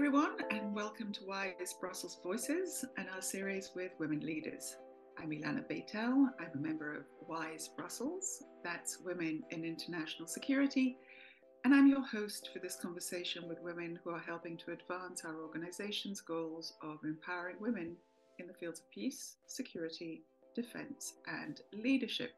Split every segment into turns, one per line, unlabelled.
everyone, and welcome to WIIS Brussels Voices and our series with women leaders. I'm Ilana Bet-El. I'm a member of WIIS Brussels, that's Women in International Security, and I'm your host for this conversation with women who are helping to advance our organization's goals of empowering women in the fields of peace, security, defense, and leadership.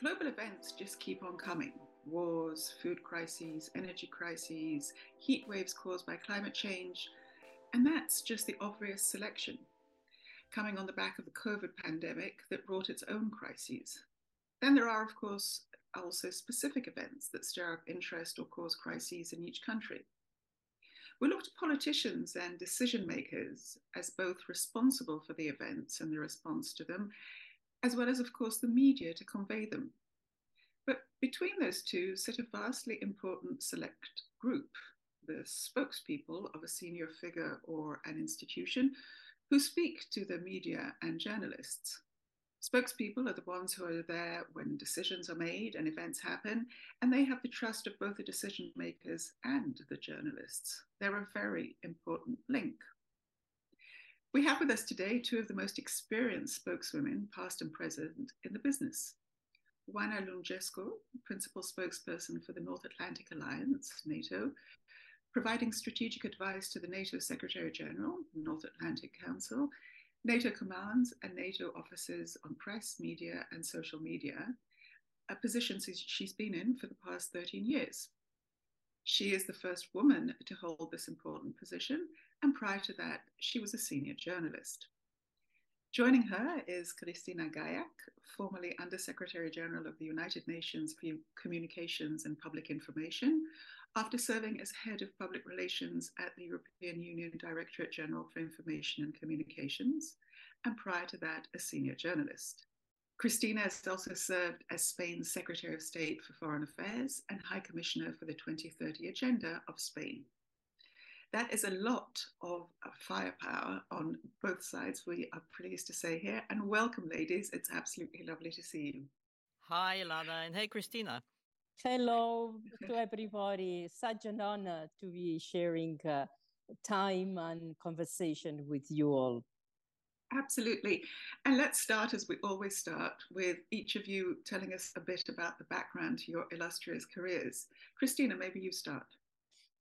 Global events just keep on coming wars, food crises, energy crises, heat waves caused by climate change. And that's just the obvious selection, coming on the back of the COVID pandemic that brought its own crises. Then there are, of course, also specific events that stir up interest or cause crises in each country. We look to politicians and decision makers as both responsible for the events and the response to them, as well as, of course, the media to convey them. But between those two sit a vastly important select group, the spokespeople of a senior figure or an institution who speak to the media and journalists. Spokespeople are the ones who are there when decisions are made and events happen, and they have the trust of both the decision makers and the journalists. They're a very important link. We have with us today two of the most experienced spokeswomen, past and present, in the business. Oana Lungescu, principal spokesperson for the North Atlantic Alliance, NATO, providing strategic advice to the NATO Secretary General, North Atlantic Council, NATO commands and NATO offices on press, media, and social media, a position she's been in for the past 13 years. She is the first woman to hold this important position, and prior to that, she was a senior journalist. Joining her is Cristina Gallach, formerly Undersecretary General of the United Nations for Communications and Public Information, after serving as head of public relations at the European Union Directorate General for Information and Communications, and prior to that, a senior journalist. Cristina has also served as Spain's Secretary of State for Foreign Affairs and High Commissioner for the 2030 Agenda of Spain. That is a lot of firepower on both sides, we are pleased to say here. And welcome, ladies. It's absolutely lovely to see you.
Hi, Ilana, and hey, Cristina.
Hello to everybody. Such an honor to be sharing uh, time and conversation with you all.
Absolutely. And let's start as we always start with each of you telling us a bit about the background to your illustrious careers. Cristina, maybe you start.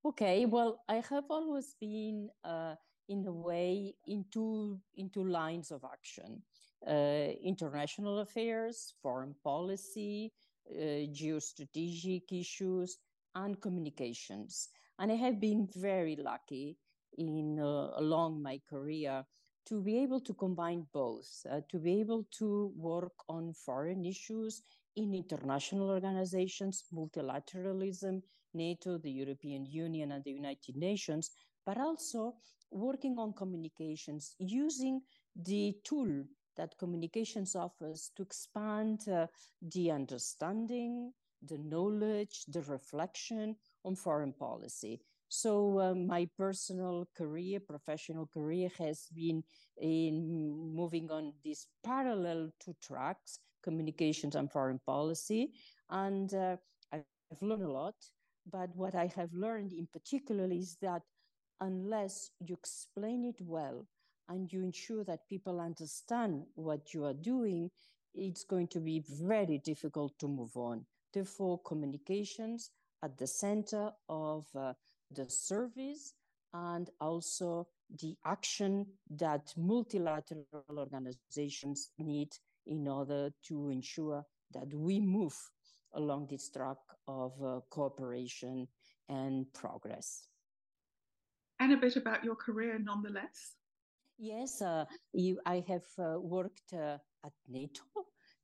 Okay, well, I have always been, uh, in a way, into into lines of action: uh, international affairs, foreign policy, uh, geostrategic issues, and communications. And I have been very lucky in uh, along my career to be able to combine both, uh, to be able to work on foreign issues in international organizations, multilateralism, NATO, the European Union, and the United Nations, but also working on communications using the tool that communications offers to expand uh, the understanding, the knowledge, the reflection on foreign policy. So uh, my personal career, professional career has been in moving on these parallel two tracks, communications and foreign policy. And uh, I've learned a lot but what I have learned in particular is that unless you explain it well and you ensure that people understand what you are doing, it's going to be very difficult to move on. Therefore, communications at the center of uh, the service and also the action that multilateral organizations need in order to ensure that we move along this track of uh, cooperation and progress.
And a bit about your career, nonetheless.
Yes, uh, you, I have uh, worked uh, at NATO,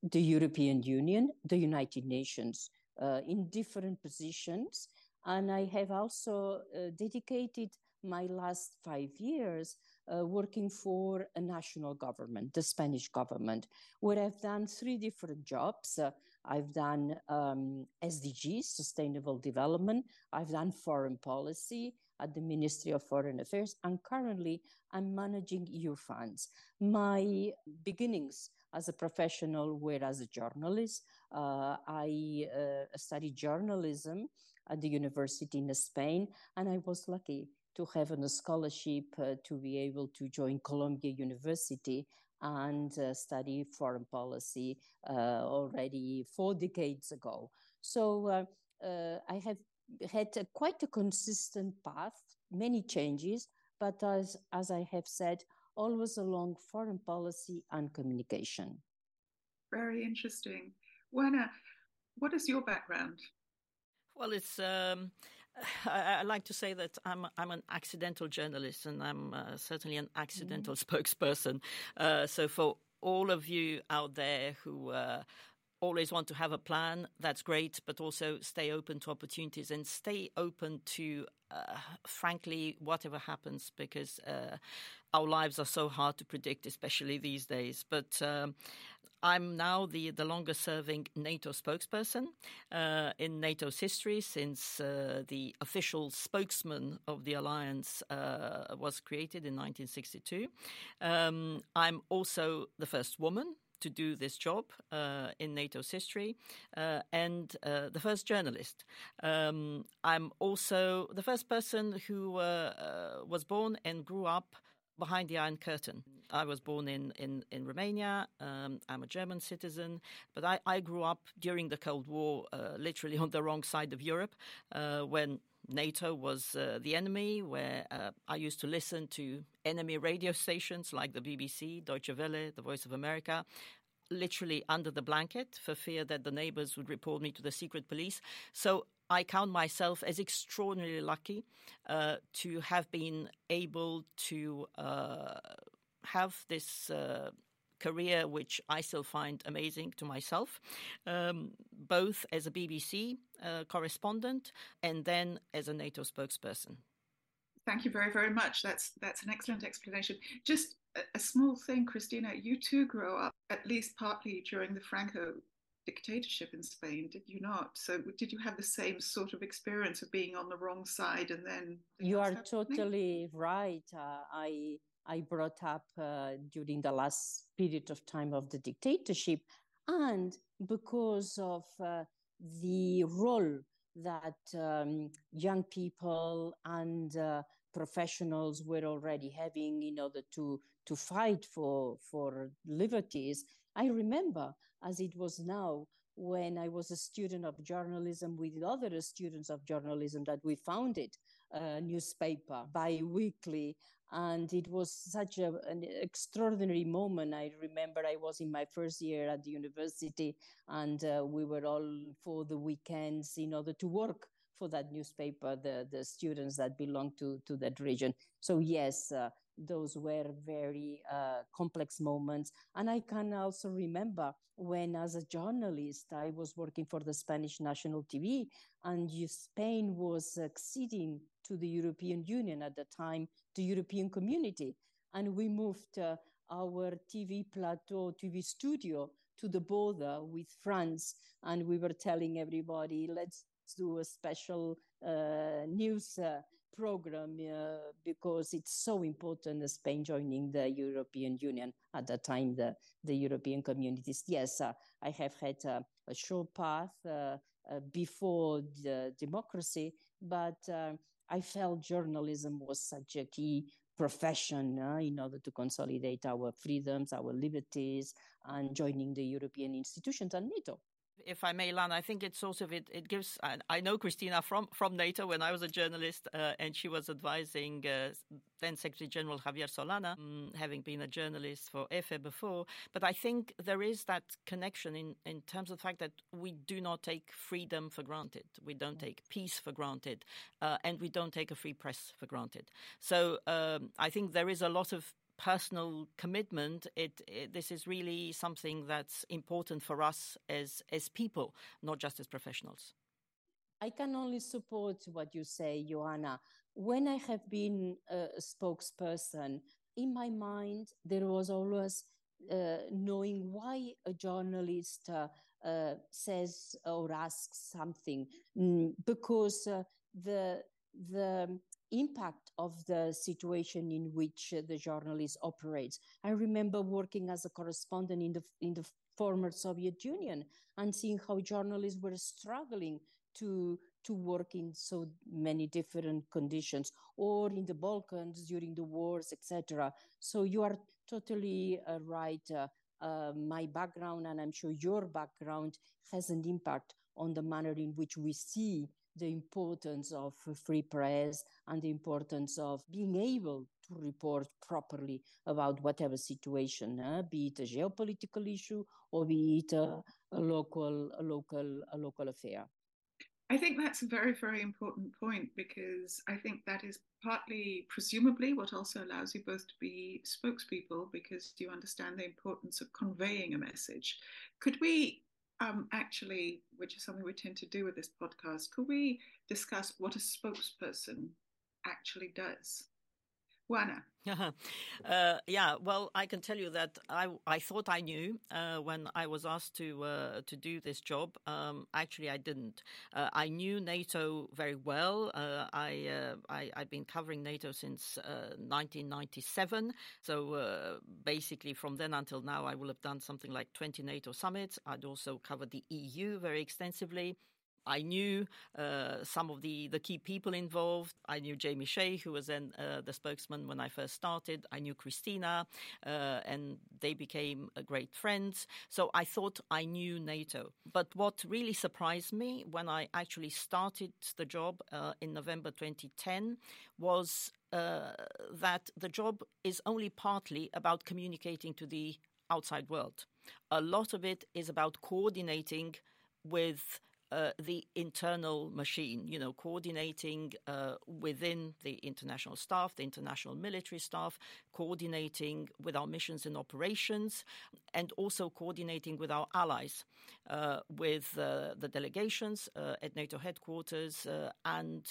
the European Union, the United Nations uh, in different positions. And I have also uh, dedicated my last five years uh, working for a national government, the Spanish government, where I've done three different jobs. Uh, I've done um, SDGs, Sustainable Development. I've done foreign policy at the Ministry of Foreign Affairs, and currently I'm managing EU funds. My beginnings as a professional were as a journalist. Uh, I uh, studied journalism at the university in Spain, and I was lucky to have a scholarship uh, to be able to join Columbia University and uh, study foreign policy uh, already four decades ago. So uh, uh, I have had a, quite a consistent path, many changes, but as, as I have said, always along foreign policy and communication.
Very interesting. Oana, what is your background?
Well, it's. Um, I, I, like to say that I'm I'm an accidental journalist, and I'm uh, certainly an accidental mm. spokesperson. Uh, so for all of you out there who uh, always want to have a plan, that's great, but also stay open to opportunities and stay open to, uh, frankly, whatever happens, because uh, our lives are so hard to predict, especially these days. But um, I'm now the, the longest serving NATO spokesperson uh, in NATO's history since uh, the official spokesman of the alliance uh, was created in 1962. Um, I'm also the first woman to do this job uh, in NATO's history, uh, and uh, the first journalist. Um, I'm also the first person who uh, uh, was born and grew up behind the Iron Curtain. I was born in, in, in Romania. Um, I'm a German citizen, but I, I grew up during the Cold War, uh, literally on the wrong side of Europe, when NATO was uh, the enemy, where uh, I used to listen to enemy radio stations like the BBC, Deutsche Welle, the Voice of America, literally under the blanket for fear that the neighbors would report me to the secret police. So I count myself as extraordinarily lucky uh, to have been able to uh, have this uh, career, which I still find amazing to myself, um, both as a BBC uh, correspondent and then as a NATO spokesperson.
Thank you very, very much. That's that's an excellent explanation. Just a, a small thing, Cristina. You too grew up, at least partly during the Franco dictatorship in Spain, did you not? So, did you have the same sort of experience of being on the wrong side and then?
You are totally right. Uh, I I brought up uh, during the last period of time of the dictatorship, and because of uh, the role that um, young people and uh, professionals were already having in order to to fight for for liberties. I remember, as it was now, when I was a student of journalism with other students of journalism, that we founded a newspaper bi-weekly and it was such a, an extraordinary moment. I remember i was in my first year at the university and uh, we were all for the weekends in order to work for that newspaper the, the students that belong to, to that region. So yes uh, those were very uh, complex moments and i can also remember when as a journalist i was working for the spanish national tv and spain was acceding to the european union at the time the European community. And we moved uh, our TV plateau, TV studio to the border with France. And we were telling everybody, let's do a special uh, news uh, program uh, because it's so important Spain joining the European Union at that time, the, the European communities. Yes, uh, I have had uh, a short path before the democracy, but I felt journalism was such a key profession uh, in order to consolidate our freedoms, our liberties, and joining the European institutions and NATO
if I may, Lana, I think it's also it, it gives. I, I, know Cristina from from NATO when I was a journalist, uh, and she was advising uh, then Secretary General Javier Solana, um, having been a journalist for EFE before. But I think there is that connection in in terms of the fact that we do not take freedom for granted, we don't take peace for granted, uh, and we don't take a free press for granted. So um, I think there is a lot of personal commitment, it, it, this is really something that's important for us as as people, not just as professionals.
I can only support what you say, Oana. When I have been a spokesperson, in my mind there was always uh, knowing why a journalist uh, uh, says or asks something, mm, because uh, the the impact of the situation in which uh, the journalist operates. I remember working as a correspondent in the in the former Soviet Union and seeing how journalists were struggling to to work in so many different conditions or in the balkans during the wars etc so you are totally uh, right uh, uh, my background and i'm sure your background has an impact on the manner in which we see the importance of free press and the importance of being able to report properly about whatever situation, uh, be it a geopolitical issue or be it a, a local, a local, a local affair.
I think that's a very, very important point because I think that is partly, presumably, what also allows you both to be spokespeople because you understand the importance of conveying a message. Could we um, actually, which is something we tend to do with this podcast, could we discuss what a spokesperson actually does? Oana.
uh, yeah, well, I can tell you that I, I thought I knew uh, when I was asked to uh, to do this job. Um, actually, I didn't. Uh, I knew NATO very well. Uh, I, uh, I had been covering NATO since 1997. So basically, from then until now, I will have done something like 20 NATO summits. I'd also covered the EU very extensively. I knew uh, some of the, the key people involved. I knew Jamie Shea, who was then uh, the spokesman when I first started. I knew Cristina, uh, and they became uh, great friends. So I thought I knew NATO. But what really surprised me when I actually started the job uh, in November 2010 was uh, that the job is only partly about communicating to the outside world. A lot of it is about coordinating with uh, the internal machine, you know, coordinating uh, within the international staff, the international military staff, coordinating with our missions and operations, and also coordinating with our allies, uh, with uh, the delegations uh, at NATO headquarters and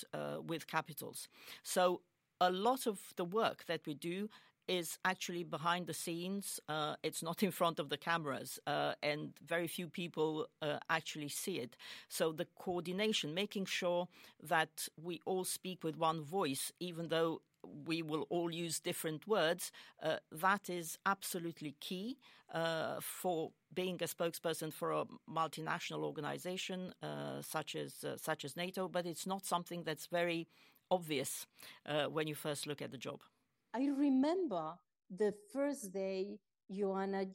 with capitals. So a lot of the work that we do is actually behind the scenes. Uh, it's not in front of the cameras, uh, and very few people uh, actually see it. So the coordination, making sure that we all speak with one voice, even though we will all use different words, uh, that is absolutely key uh, for being a spokesperson for a multinational organization uh, such as such as NATO. But it's not something that's very obvious when you first look at the job.
I remember the first day Oana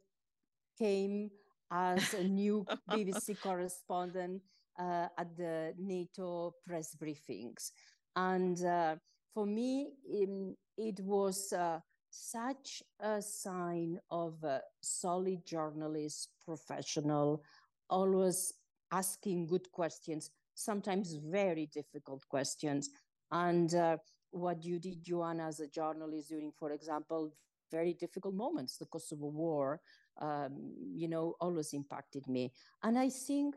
came as a new BBC correspondent uh, at the NATO press briefings. And uh, for me, um, it was uh, such a sign of a solid journalist, professional, always asking good questions, sometimes very difficult questions. And uh, what you did, Oana, as a journalist during, for example, very difficult moments, the Kosovo War, um, you know, always impacted me. And I think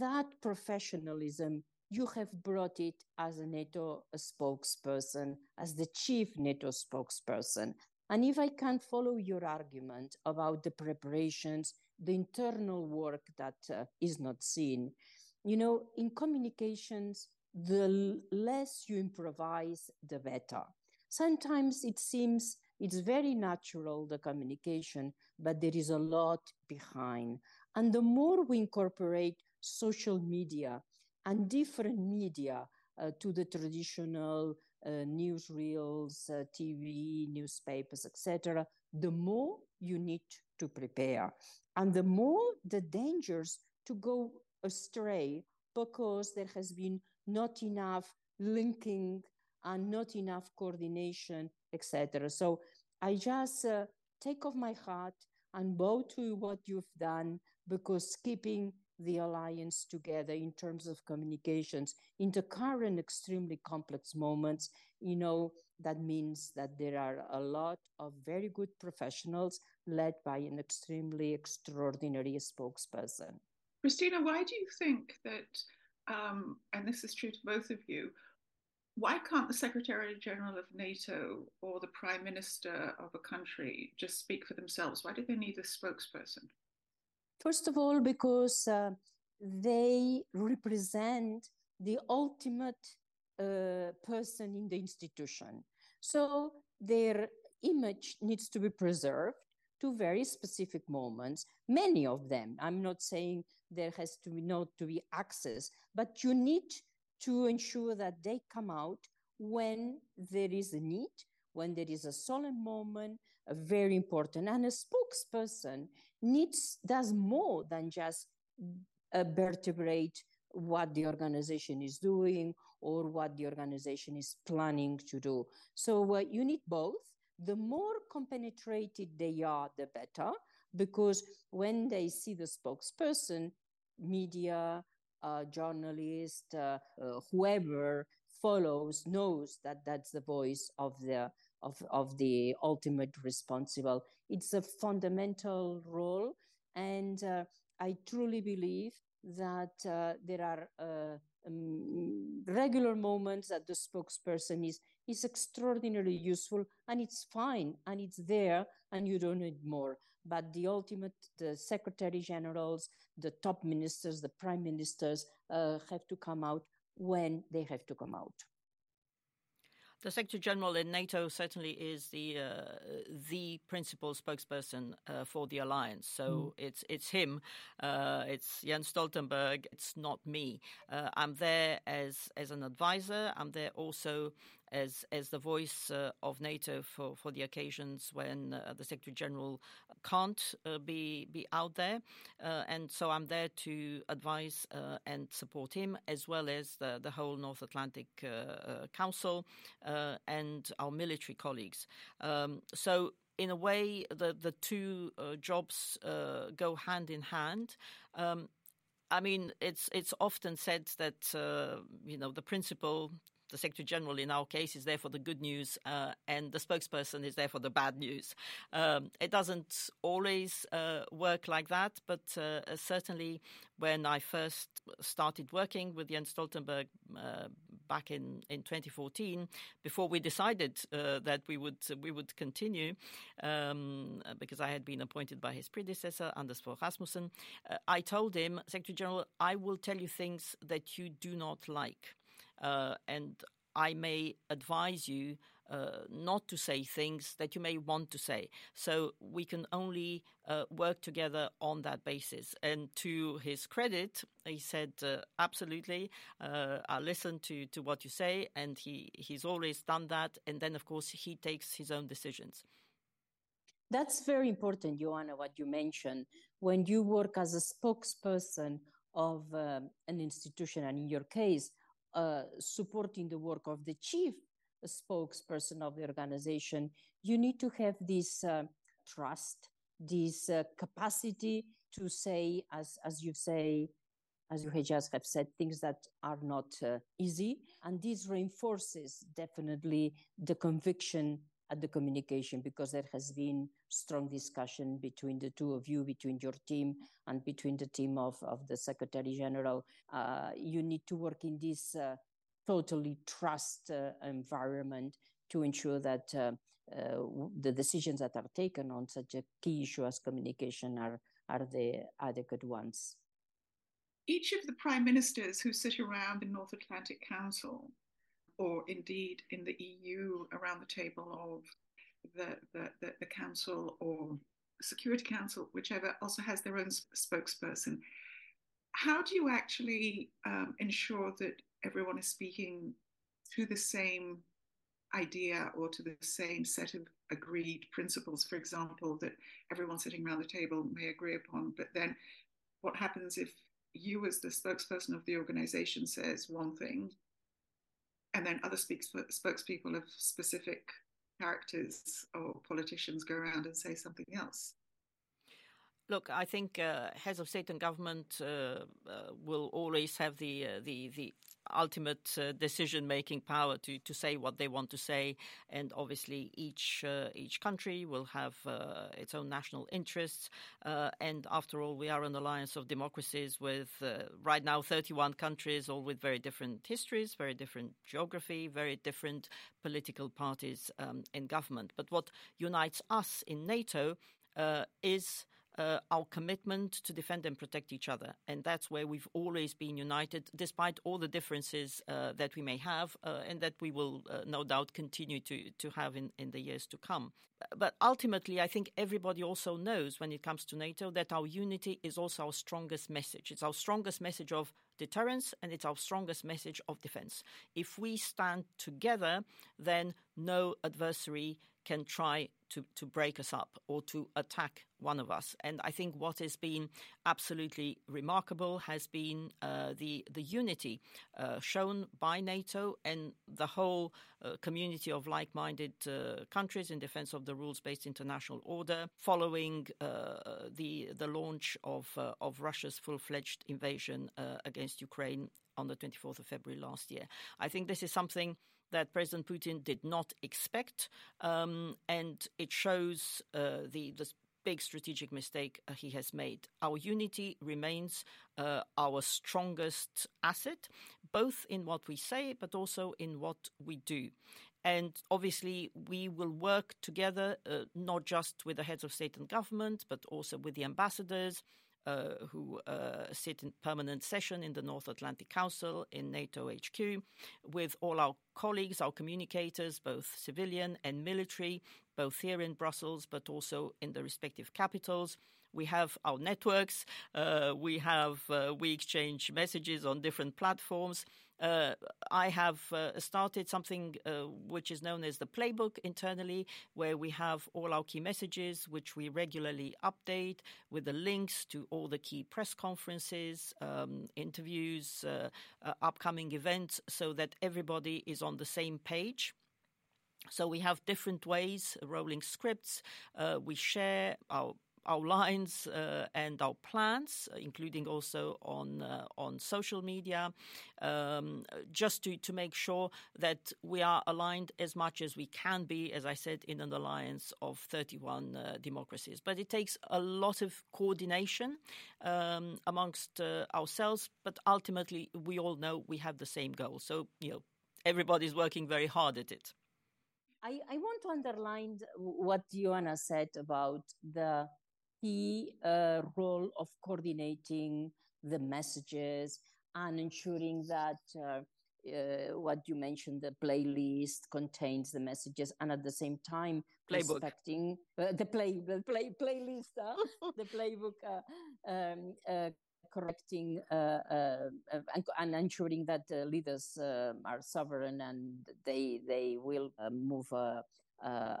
that professionalism, you have brought it as a NATO spokesperson, as the chief NATO spokesperson. And if I can follow your argument about the preparations, the internal work that uh, is not seen, you know, in communications, the less you improvise, the better. Sometimes it seems it's very natural, the communication, but there is a lot behind. And the more we incorporate social media and different media uh, to the traditional uh, newsreels, uh, TV, newspapers, etc., the more you need to prepare. And the more the dangers to go astray because there has been not enough linking and not enough coordination, etc. So I just uh, take off my hat and bow to what you've done because keeping the alliance together in terms of communications in the current extremely complex moments, you know, that means that there are a lot of very good professionals led by an extremely extraordinary spokesperson.
Cristina, why do you think that um, and this is true to both of you, why can't the Secretary General of NATO or the Prime Minister of a country just speak for themselves? Why do they need a spokesperson?
First of all, because uh, they represent the ultimate uh, person in the institution. So their image needs to be preserved. To very specific moments, many of them. I'm not saying there has to be not to be access, but you need to ensure that they come out when there is a need, when there is a solemn moment, a very important. And a spokesperson needs does more than just vertebrate what the organization is doing or what the organization is planning to do. So uh, you need both. The more compenetrated they are, the better, because when they see the spokesperson, media, uh, journalist, uh, uh, whoever follows knows that that's the voice of the of, of the ultimate responsible. It's a fundamental role, and uh, I truly believe that uh, there are uh, um, regular moments that the spokesperson is is extraordinarily useful and it's fine and it's there and you don't need more. But the ultimate the secretary generals the top ministers the prime ministers uh, have to come out when they have to come out
the Secretary General in NATO certainly is the uh, the principal spokesperson uh, for the alliance. So mm. it's it's him, uh, it's Jens Stoltenberg. It's not me. Uh, I'm there as as an advisor. I'm there also as as the voice uh, of NATO for, for the occasions when uh, the Secretary General can't uh, be be out there, uh, and so I'm there to advise uh, and support him as well as the, the whole North Atlantic uh, Council and our military colleagues. Um, so in a way, the the two jobs go hand in hand. Um, I mean, it's it's often said that uh, you know the principal the Secretary General in our case is there for the good news, uh, and the spokesperson is there for the bad news. Um, it doesn't always uh, work like that, but uh, certainly when I first started working with Jens Stoltenberg uh, back in, in 2014, before we decided uh, that we would we would continue, um, because I had been appointed by his predecessor Anders Fogh Rasmussen, uh, I told him, Secretary General, I will tell you things that you do not like and I may advise you uh, not to say things that you may want to say. So we can only uh, work together on that basis. And to his credit, he said, uh, absolutely, uh, I'll listen to, to what you say. And he, he's always done that. And then, of course, he takes his own decisions.
That's very important, Oana, what you mentioned. When you work as a spokesperson of um, an institution, and in your case, uh, supporting the work of the chief spokesperson of the organization, you need to have this uh, trust, this uh, capacity to say, as, as you say, as you just have said, things that are not uh, easy. And this reinforces definitely the conviction at the communication because there has been strong discussion between the two of you, between your team and between the team of, of the Secretary General. Uh, you need to work in this uh, totally trust uh, environment to ensure that uh, uh, the decisions that are taken on such a key issue as communication are, are the adequate ones.
Each of the prime ministers who sit around the North Atlantic Council or indeed in the EU around the table of the, the, the, the Council or Security Council, whichever, also has their own spokesperson. How do you actually um, ensure that everyone is speaking to the same idea or to the same set of agreed principles, for example, that everyone sitting around the table may agree upon. But then what happens if you, as the spokesperson of the organization, says one thing and then other speaks, spokespeople of specific characters or politicians go around and say something else.
Look, I think uh, heads of state and government uh, uh, will always have the uh, the the ultimate uh, decision making power to, to say what they want to say. And obviously, each, uh, each country will have its own national interests. And after all, we are an alliance of democracies with right now 31 countries, all with very different histories, very different geography, very different political parties um, in government. But what unites us in NATO is uh, our commitment to defend and protect each other. And that's where we've always been united, despite all the differences uh, that we may have uh, and that we will uh, no doubt continue to, to have in, in the years to come. But ultimately, I think everybody also knows when it comes to NATO that our unity is also our strongest message. It's our strongest message of deterrence and it's our strongest message of defense. If we stand together, then no adversary can try to, to break us up or to attack one of us. And I think what has been absolutely remarkable has been uh, the the unity uh, shown by NATO and the whole uh, community of like-minded uh, countries in defense of the rules-based international order, following uh, the the launch of uh, of Russia's full-fledged invasion against Ukraine on the 24th of February last year. I think this is something that President Putin did not expect, um, and it shows uh, the, the big strategic mistake uh, he has made. Our unity remains uh, our strongest asset, both in what we say, but also in what we do. And obviously, we will work together, uh, not just with the heads of state and government, but also with the ambassadors, uh, who uh, sit in permanent session in the North Atlantic Council in NATO HQ, with all our colleagues, our communicators, both civilian and military, both here in Brussels, but also in the respective capitals. We have our networks. Uh, we have uh, we exchange messages on different platforms. Uh, I have uh, started something uh, which is known as the playbook internally, where we have all our key messages, which we regularly update with the links to all the key press conferences, um, interviews, uh, uh, upcoming events, so that everybody is on the same page. So we have different ways, rolling scripts. Uh, we share our our lines uh, and our plans, including also on uh, on social media, um, just to, to make sure that we are aligned as much as we can be, as I said, in an alliance of 31 uh, democracies. But it takes a lot of coordination um, amongst uh, ourselves, but ultimately we all know we have the same goal. So, you know, everybody's working very hard at it.
I, I want to underline what Oana said about the key uh, role of coordinating the messages and ensuring that uh, uh, what you mentioned, the playlist contains the messages, and at the same time
playbook.
respecting uh, the play the play playlist, the playbook, uh, um, uh, correcting and, and, ensuring that the leaders are sovereign and they they will move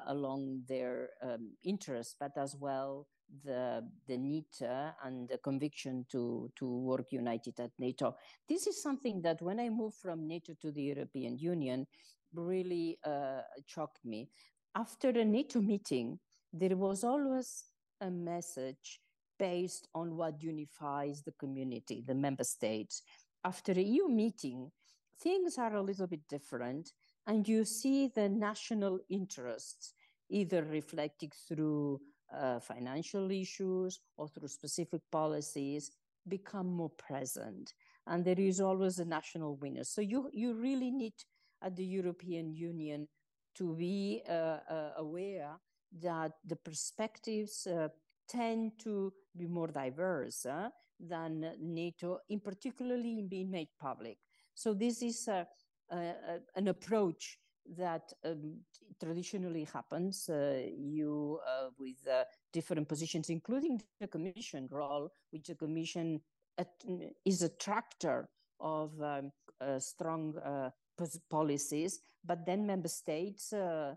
along their um, interests, but as well the the need uh, and the conviction to to work united at NATO. This is something that when I moved from NATO to the European Union really uh, shocked me. After a NATO meeting, there was always a message based on what unifies the community, the member states. After a EU meeting, things are a little bit different, and you see the national interests either reflected through uh, financial issues or through specific policies become more present. And there is always a national winner. So you, you really need at the European Union to be uh, uh, aware that the perspectives uh, tend to be more diverse uh, than NATO, in particularly in being made public. So this is a, a, an approach that um, traditionally happens. Uh, you uh, with uh, different positions, including the commission role, which the commission is a tractor of um, strong uh, policies, but then member states uh,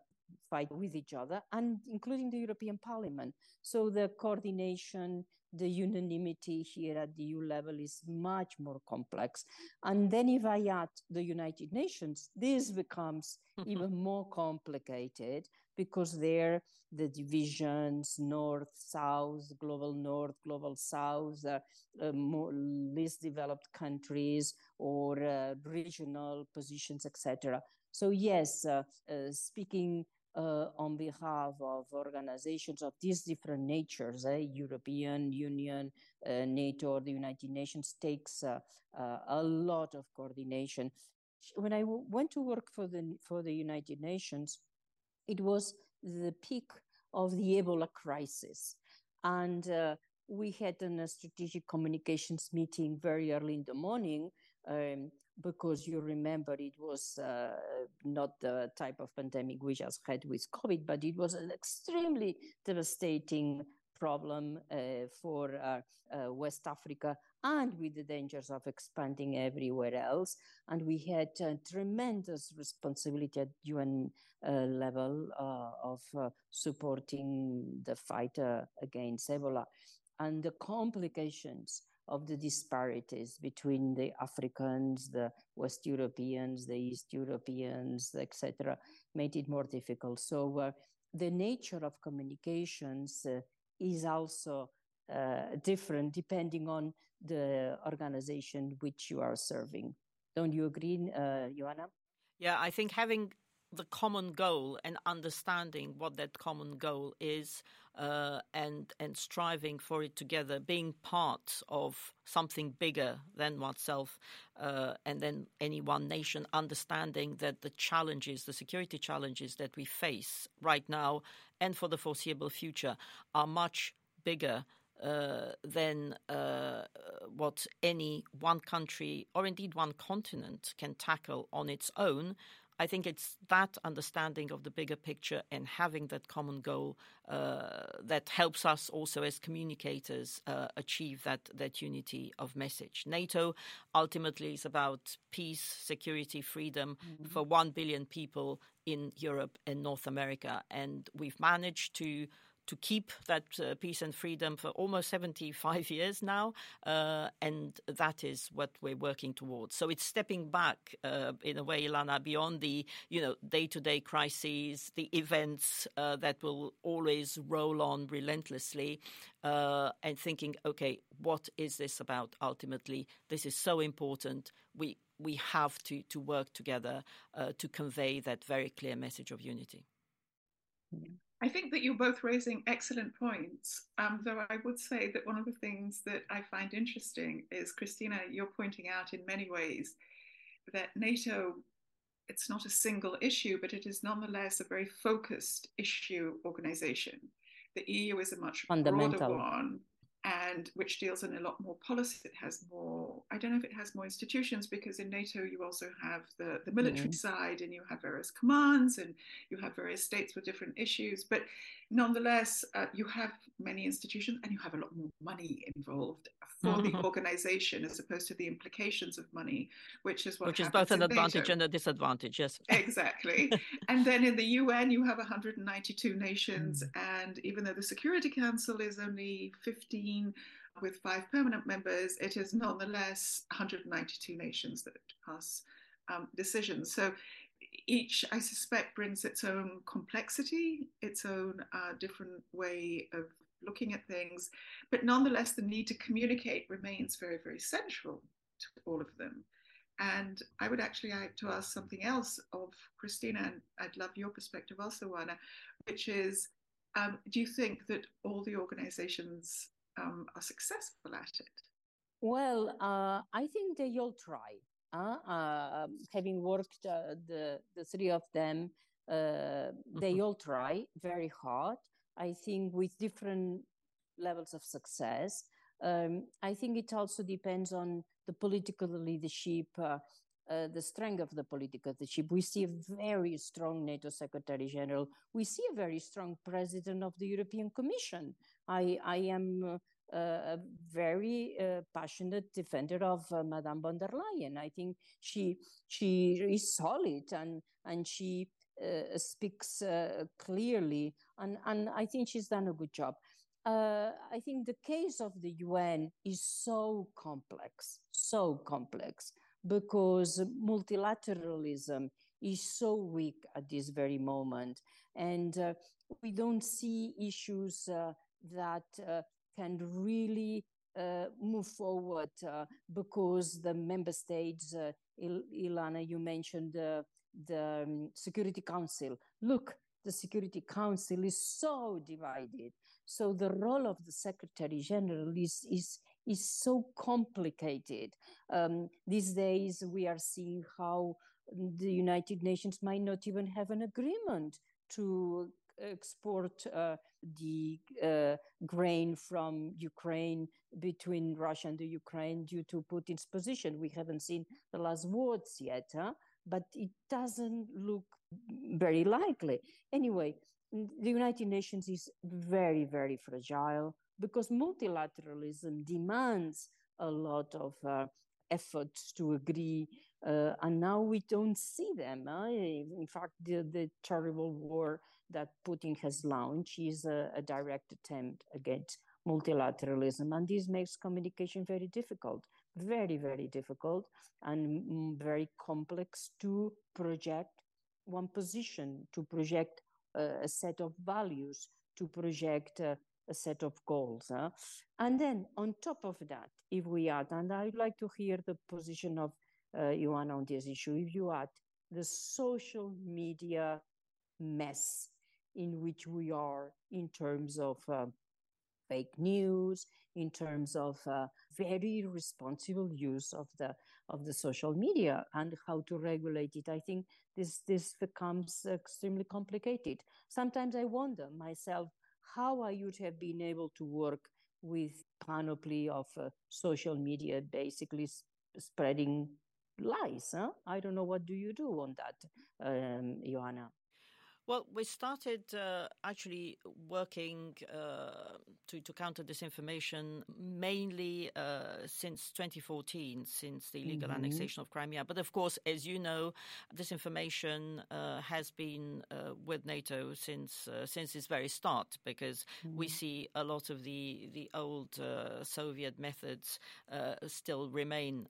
fight with each other, and including the European Parliament. So the coordination, the unanimity here at the EU level is much more complex. And then if I add the United Nations, this becomes even more complicated because there the divisions, north, south, global north, global south, uh, uh, more least developed countries or uh, regional positions, etc. So yes, uh, uh, speaking uh, on behalf of organizations of these different natures, eh, European Union, uh, NATO, the United Nations, takes uh, uh a lot of coordination. When I w- went to work for the for the United Nations, it was the peak of the Ebola crisis, and uh, we had a strategic communications meeting very early in the morning um, because you remember it was uh, not the type of pandemic we just had with COVID, but it was an extremely devastating problem uh, for uh, uh, West Africa and with the dangers of expanding everywhere else. And we had a tremendous responsibility at UN uh, level uh, of uh, supporting the fight against Ebola. And the complications of the disparities between the Africans, the West Europeans, the East Europeans, etc., made it more difficult. So uh, the nature of communications uh, is also uh, different depending on the organization which you are serving. Don't you agree, uh, Oana?
Yeah, I think having the common goal and understanding what that common goal is uh, and and striving for it together being part of something bigger than oneself uh, and then any one nation understanding that the challenges the security challenges that we face right now and for the foreseeable future are much bigger uh, than uh, what any one country or indeed one continent can tackle on its own. I think it's that understanding of the bigger picture and having that common goal uh, that helps us also as communicators uh, achieve that that unity of message. NATO ultimately is about peace, security, freedom mm-hmm. for one billion people in Europe and North America, and we've managed to to keep that uh, peace and freedom for almost 75 years now. Uh, and that is what we're working towards. So it's stepping back uh, in a way, Ilana, beyond the, you know, day-to-day crises, the events uh, that will always roll on relentlessly uh, and thinking, okay, what is this about ultimately? This is so important. We, we have to, to work together uh, to convey that very clear message of unity.
Yeah. I think that you're both raising excellent points, um, though I would say that one of the things that I find interesting is, Cristina, you're pointing out in many ways that NATO, it's not a single issue, but it is nonetheless a very focused issue organization. The EU is a much broader one and which deals in a lot more policy. It has more, I don't know if it has more institutions because in NATO you also have the, the military mm. side and you have various commands and you have various states with different issues. But nonetheless, uh, you have many institutions and you have a lot more money involved for mm-hmm. the organization as opposed to the implications of money, which is what
which is both an advantage NATO. and a disadvantage. Yes,
exactly. and then in the UN, you have 192 nations, mm. and even though the Security Council is only 15 with five permanent members, it is nonetheless 192 nations that pass um, decisions. So each, I suspect, brings its own complexity, its own uh, different way of looking at things. But nonetheless, the need to communicate remains very, very central to all of them. And I would actually like to ask something else of Cristina, and I'd love your perspective also, Oana, which is um, do you think that all the organizations um, are successful at it?
Well, uh, I think they all try. Uh, uh, having worked uh, the, the three of them, uh, they mm-hmm. all try very hard. I think with different levels of success. Um, I think it also depends on the political leadership, uh, uh, the strength of the political leadership. We see a very strong NATO Secretary General. We see a very strong President of the European Commission. I, I am uh, a very uh, passionate defender of uh, Madame von der Leyen. I think she she is solid and and she uh, speaks clearly, and, and I think she's done a good job. Uh, I think the case of the UN is so complex, so complex, because multilateralism is so weak at this very moment. And uh, we don't see issues uh, that can really move forward because the member states, Il- Ilana, you mentioned the um, Security Council. Look, the Security Council is so divided. So the role of the Secretary General is is is so complicated. Um, these days, we are seeing how the United Nations might not even have an agreement to export uh, the uh, grain from Ukraine between Russia and the Ukraine due to Putin's position. We haven't seen the last words yet, huh? but it doesn't look very likely. Anyway, the United Nations is very, very fragile because multilateralism demands a lot of uh, efforts to agree uh, and now we don't see them. In fact, the, the terrible war that Putin has launched is a, a direct attempt against multilateralism. And this makes communication very difficult, very, very difficult, and very complex to project one position, to project uh, a set of values, to project uh, a set of goals. Huh? And then on top of that, if we add, and I'd like to hear the position of uh, on this issue, if you add the social media mess in which we are in terms of uh, fake news, in terms of uh, very responsible use of the of the social media and how to regulate it. I think this this becomes extremely complicated. Sometimes I wonder myself how I would have been able to work with panoply of uh, social media, basically sp- spreading lies. Huh? I don't know what do you do on that, um, Oana.
Well, we started uh, actually working uh, to, to counter disinformation mainly uh, since 2014, since the illegal mm-hmm. annexation of Crimea. But of course, as you know, disinformation uh, has been uh, with NATO since uh, since its very start, because mm-hmm. we see a lot of the the old Soviet methods still remain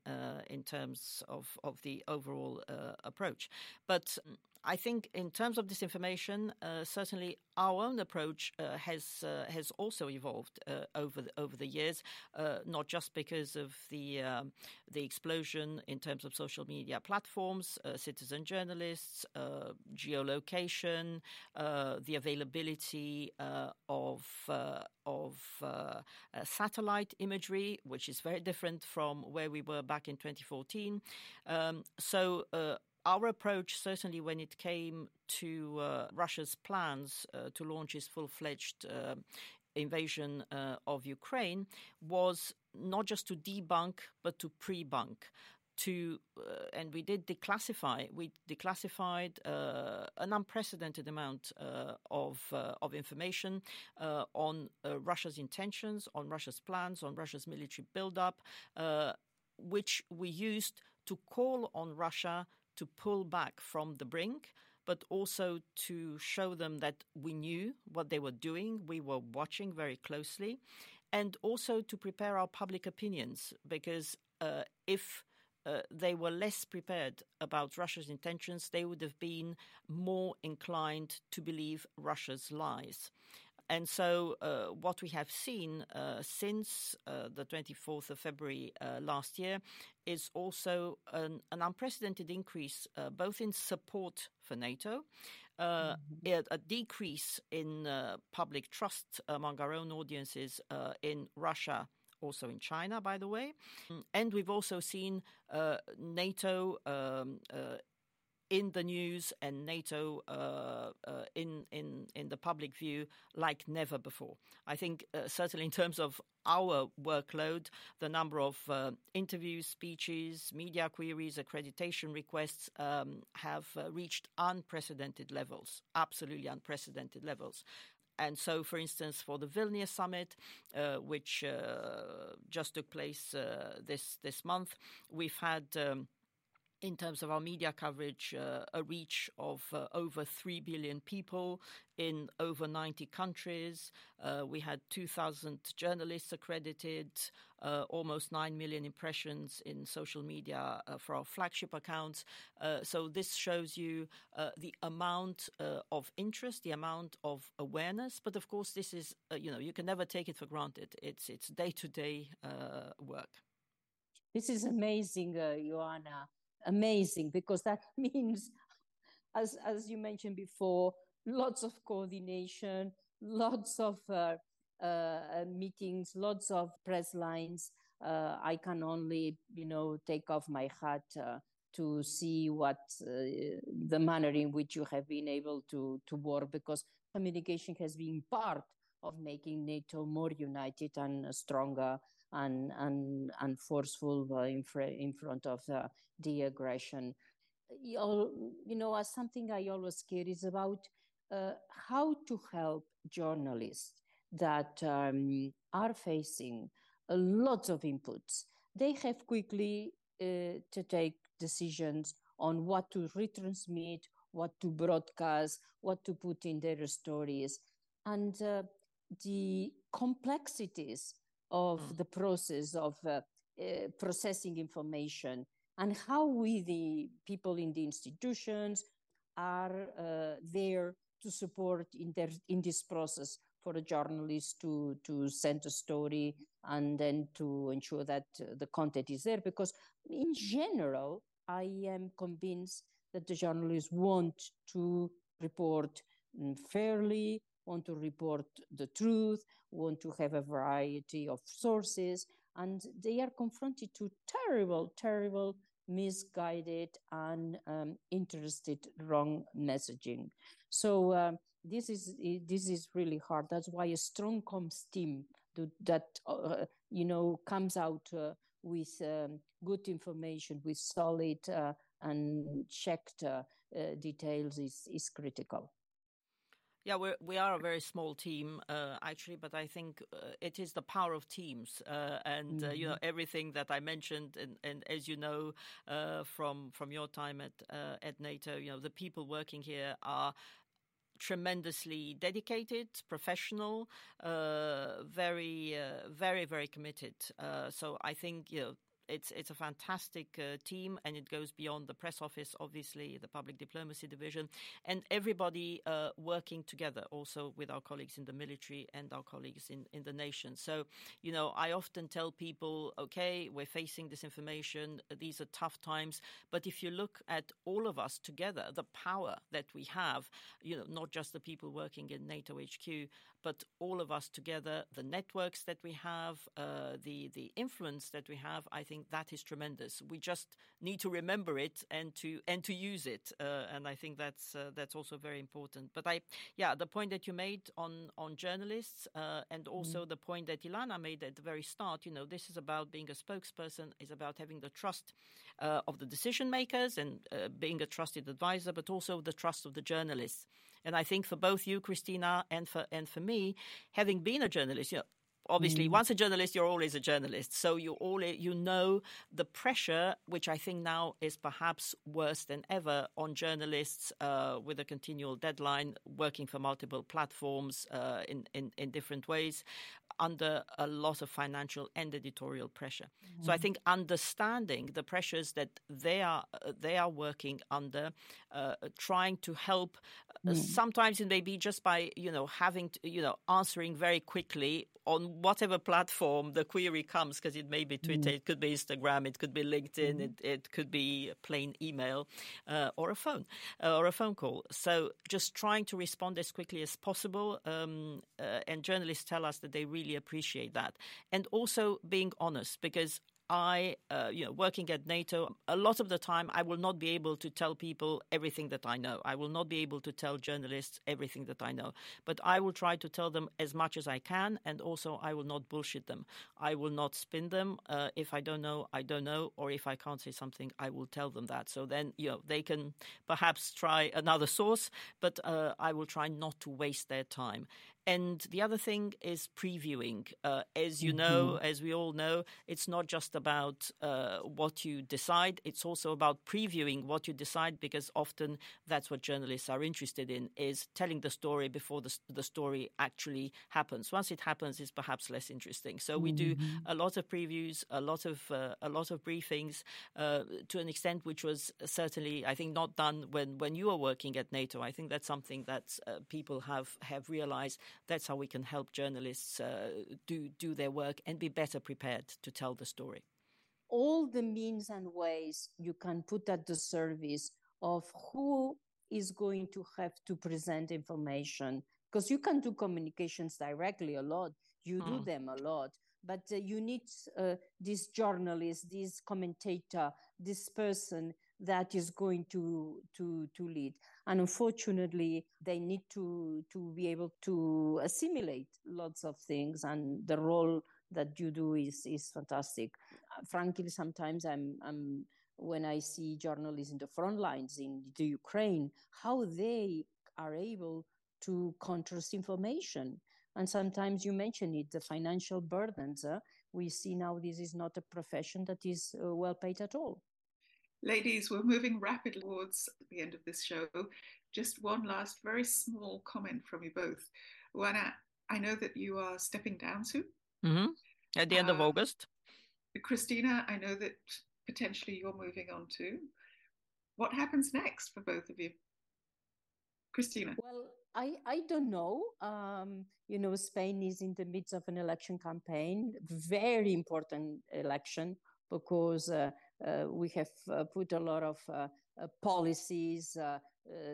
in terms of of the overall approach. But I think in terms of disinformation, uh, certainly our own approach uh, has uh, has also evolved uh, over the, over the years, uh, not just because of the um, the explosion in terms of social media platforms, uh, citizen journalists, geolocation, the availability of of satellite imagery, which is very different from where we were back in 2014. Um, so our approach, certainly when it came to uh, Russia's plans uh, to launch its full fledged uh, invasion uh, of Ukraine, was not just to debunk, but to pre bunk. To, uh, and we did declassify. We declassified uh, an unprecedented amount of of information on Russia's intentions, on Russia's plans, on Russia's military buildup, which we used to call on Russia to pull back from the brink, but also to show them that we knew what they were doing, we were watching very closely, and also to prepare our public opinions because uh, if uh, they were less prepared about Russia's intentions, they would have been more inclined to believe Russia's lies. And so, uh, what we have seen uh, since uh, the 24th of February uh, last year is also an, an unprecedented increase, uh, both in support for NATO, uh, mm-hmm. a, a, decrease in public trust among our own audiences in Russia also in China, by the way. And we've also seen uh, NATO um, uh, in the news and NATO uh, uh, in in in the public view like never before. I think uh, certainly in terms of our workload, the number of uh, interviews, speeches, media queries, accreditation requests um, have uh, reached unprecedented levels, absolutely unprecedented levels. And so, for instance, for the Vilnius summit, uh, which just took place this this month, we've had. Um, in terms of our media coverage, uh, a reach of uh, over 3 billion people in over 90 countries. Uh, we had 2,000 journalists accredited, uh, almost 9 million impressions in social media uh, for our flagship accounts. Uh, so, this shows you the amount of interest, the amount of awareness. But of course, this is, you know, you can never take it for granted. It's, it's day to day work.
This is amazing, Oana amazing because that means, as, as you mentioned before, lots of coordination, lots of uh, uh, meetings, lots of press lines. Uh, I can only, you know, take off my hat uh, to see what uh, the manner in which you have been able to to work because communication has been part of making NATO more united and stronger and and and forceful uh, in, fr- in front of uh, the aggression. You know, as something I always care is about uh, how to help journalists that um, are facing a lot of inputs. They have quickly uh, to take decisions on what to retransmit, what to broadcast, what to put in their stories. And uh, the complexities of mm. the process of uh, uh, processing information and how we, the people in the institutions, are uh, there to support in, their, in this process for a journalist to, to send a story and then to ensure that uh, the content is there. Because in general, I am convinced that the journalists want to report mm, fairly, want to report the truth, want to have a variety of sources, and they are confronted to terrible, terrible, misguided, and um, interested wrong messaging. So um, this is this is really hard. That's why a strong comms team that uh, you know comes out uh, with um, good information, with solid uh, and checked uh, uh, details is is critical.
Yeah, we we are a very small team uh, actually, but I think uh, it is the power of teams, uh, and mm-hmm. you know mm-hmm. everything that I mentioned, and, and as you know from from your time at at NATO, you know the people working here are tremendously dedicated, professional, uh, very, uh, very, very committed. Uh, so I think you know it's it's a fantastic uh, team, and it goes beyond the press office, obviously, the public diplomacy division, and everybody uh, working together, also with our colleagues in the military and our colleagues in in the nation. So, you know, I often tell people, okay, we're facing disinformation; these are tough times, but if you look at all of us together, the power that we have, you know, not just the people working in NATO HQ, but all of us together, the networks that we have, uh, the the influence that we have, I think that is tremendous. We just need to remember it and to and to use it, uh, and I think that's uh, that's also very important. But I, yeah, the point that you made on on journalists, uh, and also mm. the point that Ilana made at the very start, you know, this is about being a spokesperson, is about having the trust uh, of the decision makers and uh, being a trusted advisor, but also the trust of the journalists. And I think for both you, Cristina, and for and for me, having been a journalist, you know, obviously mm. once a journalist you're always a journalist so you all you know the pressure which i think now is perhaps worse than ever on journalists uh, with a continual deadline working for multiple platforms uh, in, in, in different ways under a lot of financial and editorial pressure. Mm-hmm. So I mm-hmm. think understanding the pressures that they are uh, they are working under, uh, trying to help. Uh, mm. Sometimes it may be just by you know having to, you know answering very quickly on whatever platform the query comes, because it may be Twitter, mm. it could be Instagram, it could be LinkedIn, mm. it, it could be plain email uh, or a phone uh, or a phone call. So just trying to respond as quickly as possible. Um, uh, and journalists tell us that they really appreciate that. And also being honest, because I, uh, you know, working at NATO, a lot of the time I will not be able to tell people everything that I know. I will not be able to tell journalists everything that I know. But I will try to tell them as much as I can, and also I will not bullshit them. I will not spin them. Uh, if I don't know, I don't know, or if I can't say something, I will tell them that. So then, you know, they can perhaps try another source, but uh, I will try not to waste their time. And the other thing is previewing. Uh, as you mm-hmm. know, as we all know, it's not just about uh, what you decide, it's also about previewing what you decide because often that's what journalists are interested in is telling the story before the, the story actually happens. Once it happens, it's perhaps less interesting. So we mm-hmm. do a lot of previews, a lot of uh, a lot of briefings uh, to an extent which was certainly, I think, not done when, when you were working at NATO. I think that's something that uh, people have, have realized that's how we can help journalists uh, do do their work and be better prepared to tell the story.
All the means and ways you can put at the service of who is going to have to present information because you can do communications directly a lot you do mm. them a lot but uh, you need uh, this journalist this commentator this person that is going to to to lead and unfortunately they need to to be able to assimilate lots of things and the role that you do is is fantastic. Uh, frankly sometimes i'm i'm when i see journalists in the front lines in the ukraine how they are able to contrast information. And sometimes you mention it the financial burdens uh, we see now this is not a profession that is uh, well paid at all
Ladies, we're moving rapidly towards the end of this show. Just one last very small comment from you both. Oana, I know that you are stepping down soon.
Mm-hmm. At the end uh, of August.
Cristina, I know that potentially you're moving on too. What happens next for both of you? Cristina.
Well, I, I don't know. Um, you know, Spain is in the midst of an election campaign, very important election because uh, uh, we have uh, put a lot of uh, policies,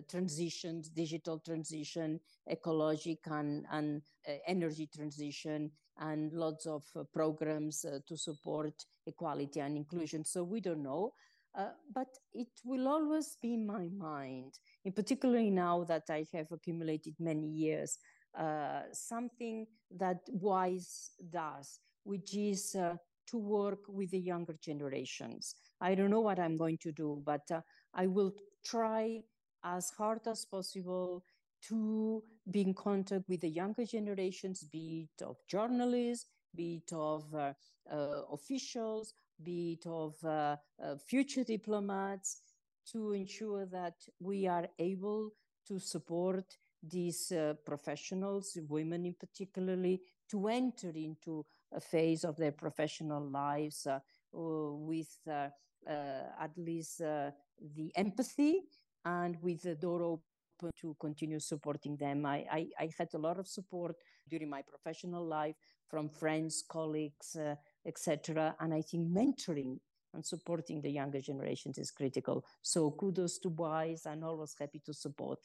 transitions, digital transition, ecologic and, and energy transition, and lots of programs to support equality and inclusion. So we don't know. Uh, but it will always be in my mind, in particularly now that I have accumulated many years, uh, something that WIIS does, which is uh, to work with the younger generations. I don't know what I'm going to do, but uh, I will try as hard as possible to be in contact with the younger generations, be it of journalists, be it of uh, uh, officials, be it of uh, uh, future diplomats, to ensure that we are able to support these uh, professionals, women in particularly, to enter into phase of their professional lives uh, with uh, uh, at least the empathy and with the door open to continue supporting them. I, I, I, had a lot of support during my professional life from friends, colleagues, uh, etc. And I think mentoring and supporting the younger generations is critical. So kudos to WIIS. I'm always happy to support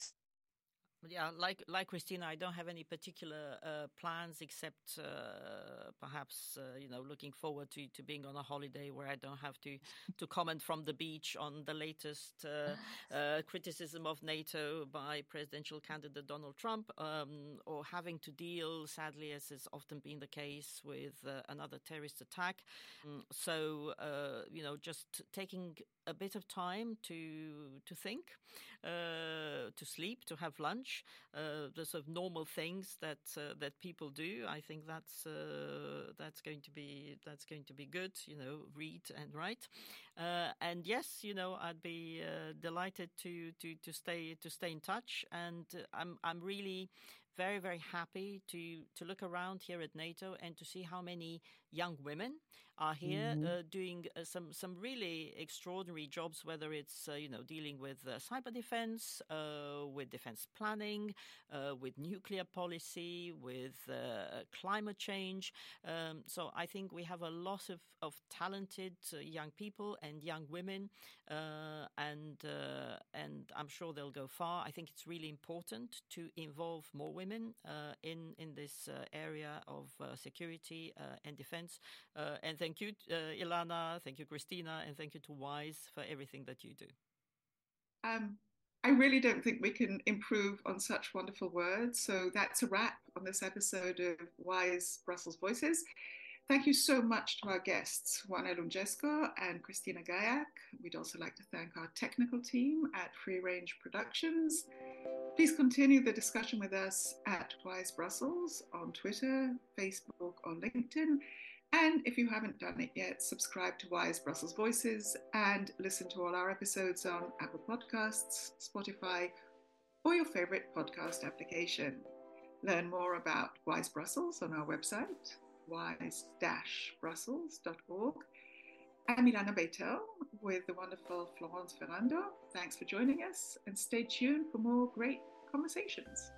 yeah, like like Cristina, I don't have any particular uh, plans except uh, perhaps uh, you know looking forward to, to being on a holiday where I don't have to to comment from the beach on the latest uh, uh, criticism of NATO by presidential candidate Donald Trump, um, or having to deal, sadly, as has often been the case, with uh, another terrorist attack. Um, so you know, just taking a bit of time to to think, to sleep, to have lunch uh, the sort of normal things that uh, that people do. I think that's uh, that's going to be that's going to be good. You know, read and write, and yes, you know, I'd be delighted to to to stay to stay in touch, and I'm I'm really very very happy to to look around here at NATO and to see how many young women are here mm-hmm. uh, doing uh, some some really extraordinary jobs. Whether it's uh, you know dealing with uh, cyber defense, uh, with defense planning, uh, with nuclear policy, with climate change. Um, so I think we have a lot of of talented young people and young women, and and I'm sure they'll go far. I think it's really important to involve more women in in this area of security and defense. And thank you, uh, Ilana. Thank you, Cristina. And thank you to WIIS for everything that you do.
Um, I really don't think we can improve on such wonderful words. So that's a wrap on this episode of WIIS Brussels Voices. Thank you so much to our guests, Oana Lungescu and Cristina Gallach. We'd also like to thank our technical team at Free Range Productions. Please continue the discussion with us at WIIS Brussels on Twitter, Facebook, or LinkedIn. And if you haven't done it yet, subscribe to WIIS Brussels Voices and listen to all our episodes on Apple Podcasts, Spotify, or your favorite podcast application. Learn more about WIIS Brussels on our website, wise-brussels.org. I'm Ilana Bet-El with the wonderful Florence Ferrando. Thanks for joining us and stay tuned for more great conversations.